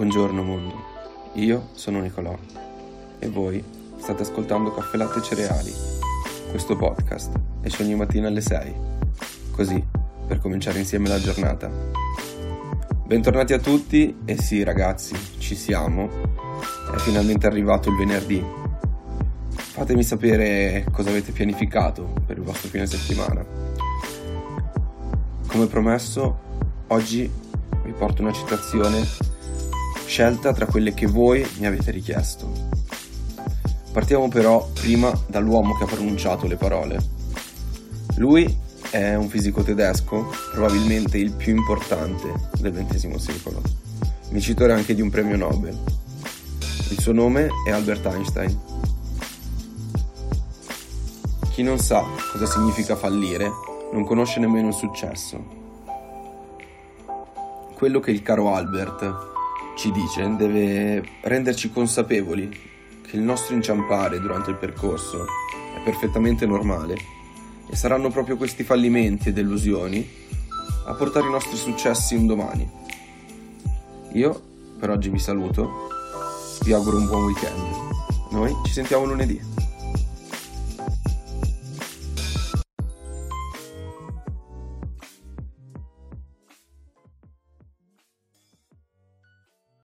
Buongiorno mondo, io sono Nicolò e voi state ascoltando Caffè Latte e Cereali. Questo podcast esce ogni mattina alle 6, così per cominciare insieme la giornata. Bentornati a tutti e sì ragazzi, ci siamo, è finalmente arrivato il venerdì. Fatemi sapere cosa avete pianificato per il vostro fine settimana. Come promesso, oggi vi porto una citazione scelta tra quelle che voi mi avete richiesto. Partiamo però prima dall'uomo che ha pronunciato le parole. Lui è un fisico tedesco, probabilmente il più importante del XX secolo, vincitore anche di un premio Nobel. Il suo nome è Albert Einstein. Chi non sa cosa significa fallire non conosce nemmeno il successo. Quello che il caro Albert ci dice deve renderci consapevoli che il nostro inciampare durante il percorso è perfettamente normale e saranno proprio questi fallimenti e delusioni a portare i nostri successi un domani. Io per oggi vi saluto, vi auguro un buon weekend. Noi ci sentiamo lunedì.